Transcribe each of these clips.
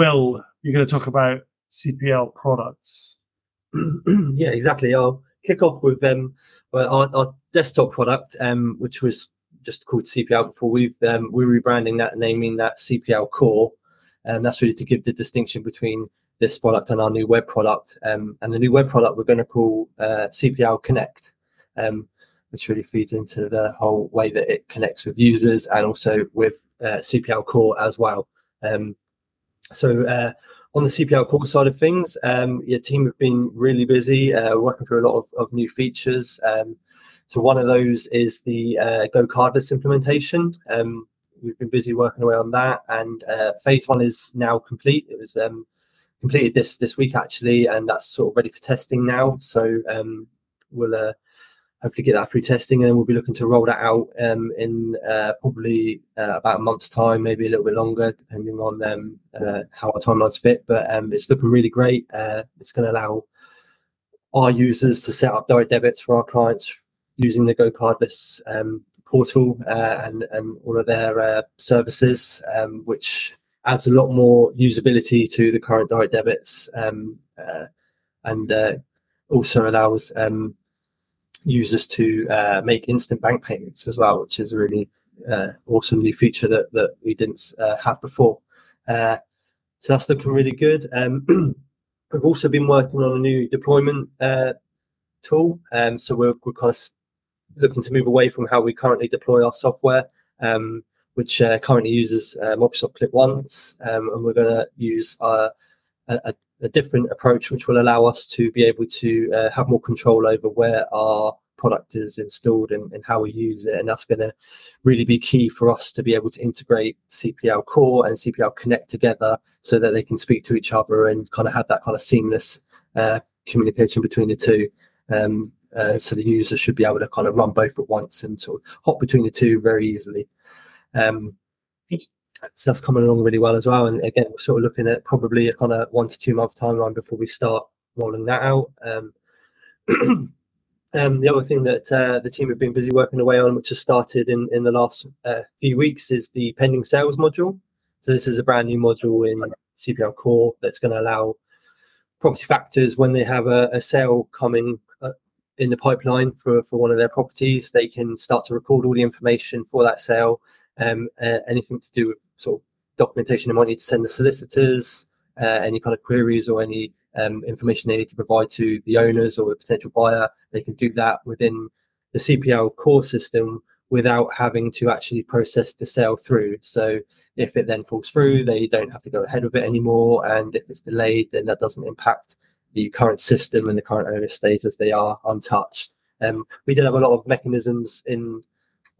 Will, you're going to talk about CPL products. yeah, exactly. I'll kick off with um, our, our desktop product, um, which was just called CPL before. We've um, we're rebranding that, naming that CPL Core, and that's really to give the distinction between this product and our new web product. Um, and the new web product we're going to call uh, CPL Connect, um, which really feeds into the whole way that it connects with users and also with uh, CPL Core as well. Um, so uh, on the CPL core side of things, um, your team have been really busy uh, working through a lot of, of new features. Um, so one of those is the uh, GoCardless implementation. Um, we've been busy working away on that, and uh, phase one is now complete. It was um, completed this this week actually, and that's sort of ready for testing now. So um, we'll uh, hopefully get that through testing, and then we'll be looking to roll that out um, in uh, probably uh, about a month's time, maybe a little bit longer, depending on um, uh, how our timelines fit. But um, it's looking really great. Uh, it's going to allow our users to set up direct debits for our clients using the GoCardless um, portal uh, and and all of their uh, services, um, which adds a lot more usability to the current direct debits and also allows um, users to uh, make instant bank payments as well, which is a really uh, awesome new feature that, that we didn't uh, have before. Uh, so that's looking really good. Um, we've also been working on a new deployment uh, tool. Um, so we're, we're kind of looking to move away from how we currently deploy our software, um, which uh, currently uses Microsoft ClickOnce, um, and we're going to use a, a, a different approach, which will allow us to be able to uh, have more control over where our product is installed and, and how we use it. And that's going to really be key for us to be able to integrate CPL Core and CPL Connect together so that they can speak to each other and kind of have that kind of seamless uh, communication between the two. Um, uh, so the user should be able to kind of run both at once and sort of hop between the two very easily. Um, so that's coming along really well as well. And again, we're sort of looking at probably a kind of one to two month timeline before we start rolling that out. Um, um, the other thing that uh, the team have been busy working away on, which has started in, in the last uh, few weeks, is the pending sales module. So this is a brand new module in CPL Core that's going to allow property factors when they have a, a sale coming uh, in the pipeline for, for one of their properties, they can start to record all the information for that sale, um, uh, anything to do with sort of documentation they might need to send the solicitors, uh, any kind of queries or any um, information they need to provide to the owners or the potential buyer. They can do that within the CPL core system without having to actually process the sale through. So if it then falls through, they don't have to go ahead with it anymore. And if it's delayed, then that doesn't impact the current system and the current owner stays as they are untouched. Um, we did have a lot of mechanisms in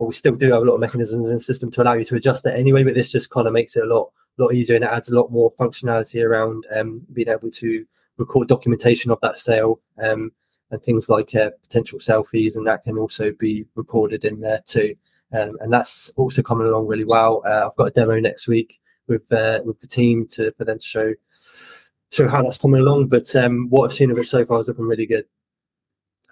well, we still do have a lot of mechanisms in the system to allow you to adjust it anyway, but this just kind of makes it a lot lot easier and it adds a lot more functionality around um, being able to record documentation of that sale um, and things like uh, potential selfies, and that can also be recorded in there too. Um, and that's also coming along really well. Uh, I've got a demo next week with uh, with the team to for them to show show how that's coming along. But um, what I've seen of it so far is looking really good.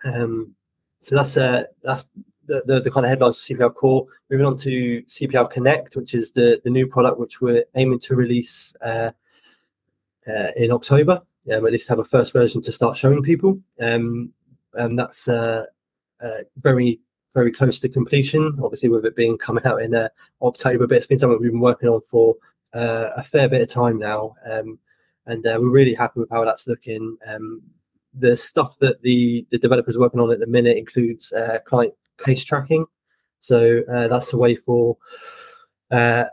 Um, so that's uh, that's the, the, kind of headlines of CPL Core. Moving on to CPL Connect, which is the, the new product which we're aiming to release uh, uh, in October. Um, at least have a first version to start showing people. Um, and that's uh, uh very, very close to completion. Obviously, with it being coming out in uh, October, but it's been something we've been working on for uh, a fair bit of time now. Um, and we're really happy with how that's looking. Um, the stuff that the, the developers are working on at the minute includes client case tracking. So uh, that's a way for uh,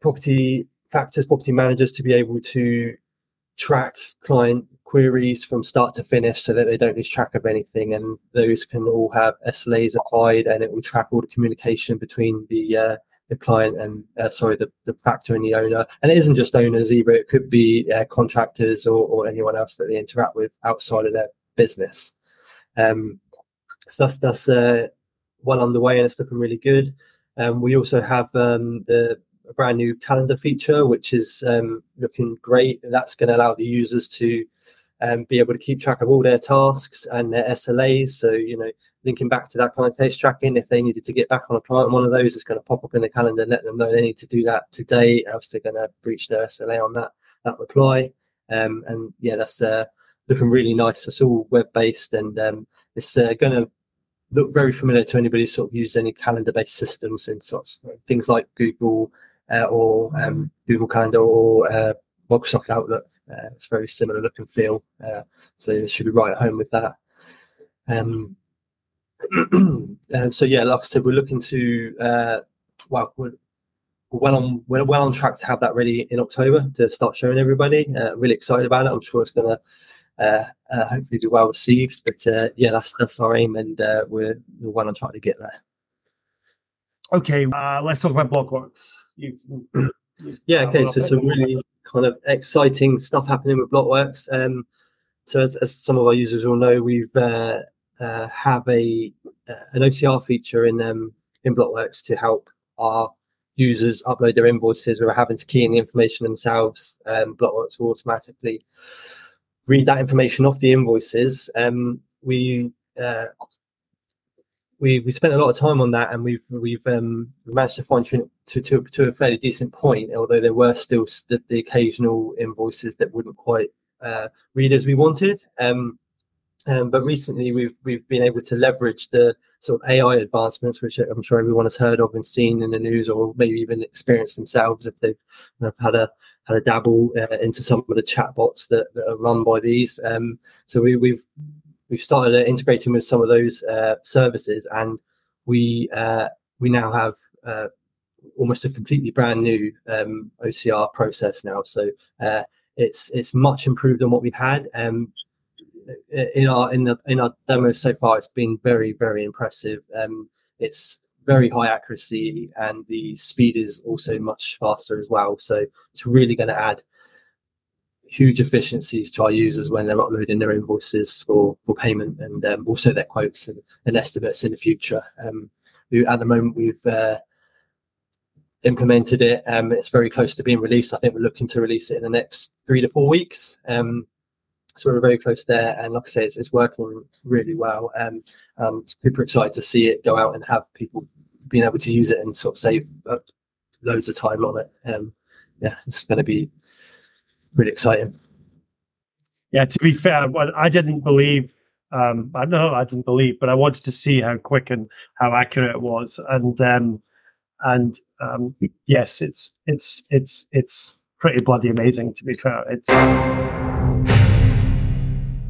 property factors, property managers to be able to track client queries from start to finish so that they don't lose track of anything. And those can all have SLAs applied and it will track all the communication between the uh, the client and uh, sorry the, the factor and the owner and it isn't just owners either it could be uh, contractors or, or anyone else that they interact with outside of their business um, so that's that's uh, well underway and it's looking really good. Um, we also have um, the a brand new calendar feature, which is um, looking great. That's going to allow the users to um, be able to keep track of all their tasks and their SLAs. So, you know, linking back to that kind of case tracking, if they needed to get back on a client, one of those is going to pop up in the calendar and let them know they need to do that today, else they're going to breach their SLA on that that reply. Um, and yeah, that's uh, looking really nice. It's all web based and um, it's uh, going to look very familiar to anybody who's sort of used any calendar based systems and such things like Google uh, or um, Google Calendar or uh, Microsoft Outlook. Uh, it's very similar look and feel, uh, so you should be right at home with that. Um, um, so yeah, like I said, we're looking to uh, well, we're, we're well on we're well on track to have that ready in October to start showing everybody. Uh, really excited about it. I'm sure it's going to uh, uh, hopefully be well received. But uh, yeah, that's that's our aim, and uh, we're we're well on track to get there. Okay, uh, let's talk about Blockworx. You, Yeah, uh, okay, so some really kind of exciting stuff happening with Blockworx. Um, so as, as some of our users will know, we've uh, uh, have a uh, an OCR feature in um, in Blockworx to help our users upload their invoices without having to key in the information themselves. Um, Blockworx will automatically read that information off the invoices. Um, we uh, we we spent a lot of time on that, and we've we've um, managed to fine tune it to, to to a fairly decent point. Although there were still the, the occasional invoices that wouldn't quite uh, read as we wanted. Um, um, but recently, we've we've been able to leverage the sort of AI advancements, which I'm sure everyone has heard of and seen in the news, or maybe even experienced themselves if they've uh, had a had a dabble uh, into some of the chatbots that, that are run by these. Um, so we, we've we've started uh, integrating with some of those uh, services, and we uh, we now have uh, almost a completely brand new um, OCR process now. So uh, it's it's much improved on what we've had. Um, in our in the in our demo so far, it's been very very impressive. Um, it's very high accuracy, and the speed is also much faster as well. So it's really going to add huge efficiencies to our users when they're uploading their invoices for, for payment and um, also their quotes and, and estimates in the future. Um, we, at the moment, we've uh, implemented it. Um, it's very close to being released. I think we're looking to release it in the next three to four weeks. Um, so we're very close there. And like I say, it's, it's working really well. Um, I'm super excited to see it go out and have people being able to use it and sort of save uh, loads of time on it. Um, yeah, it's going to be really exciting. Yeah, to be fair, I didn't believe. Um, I know I didn't believe, but I wanted to see how quick and how accurate it was, and um, and um, yes, it's it's it's it's pretty bloody amazing. To be fair, it's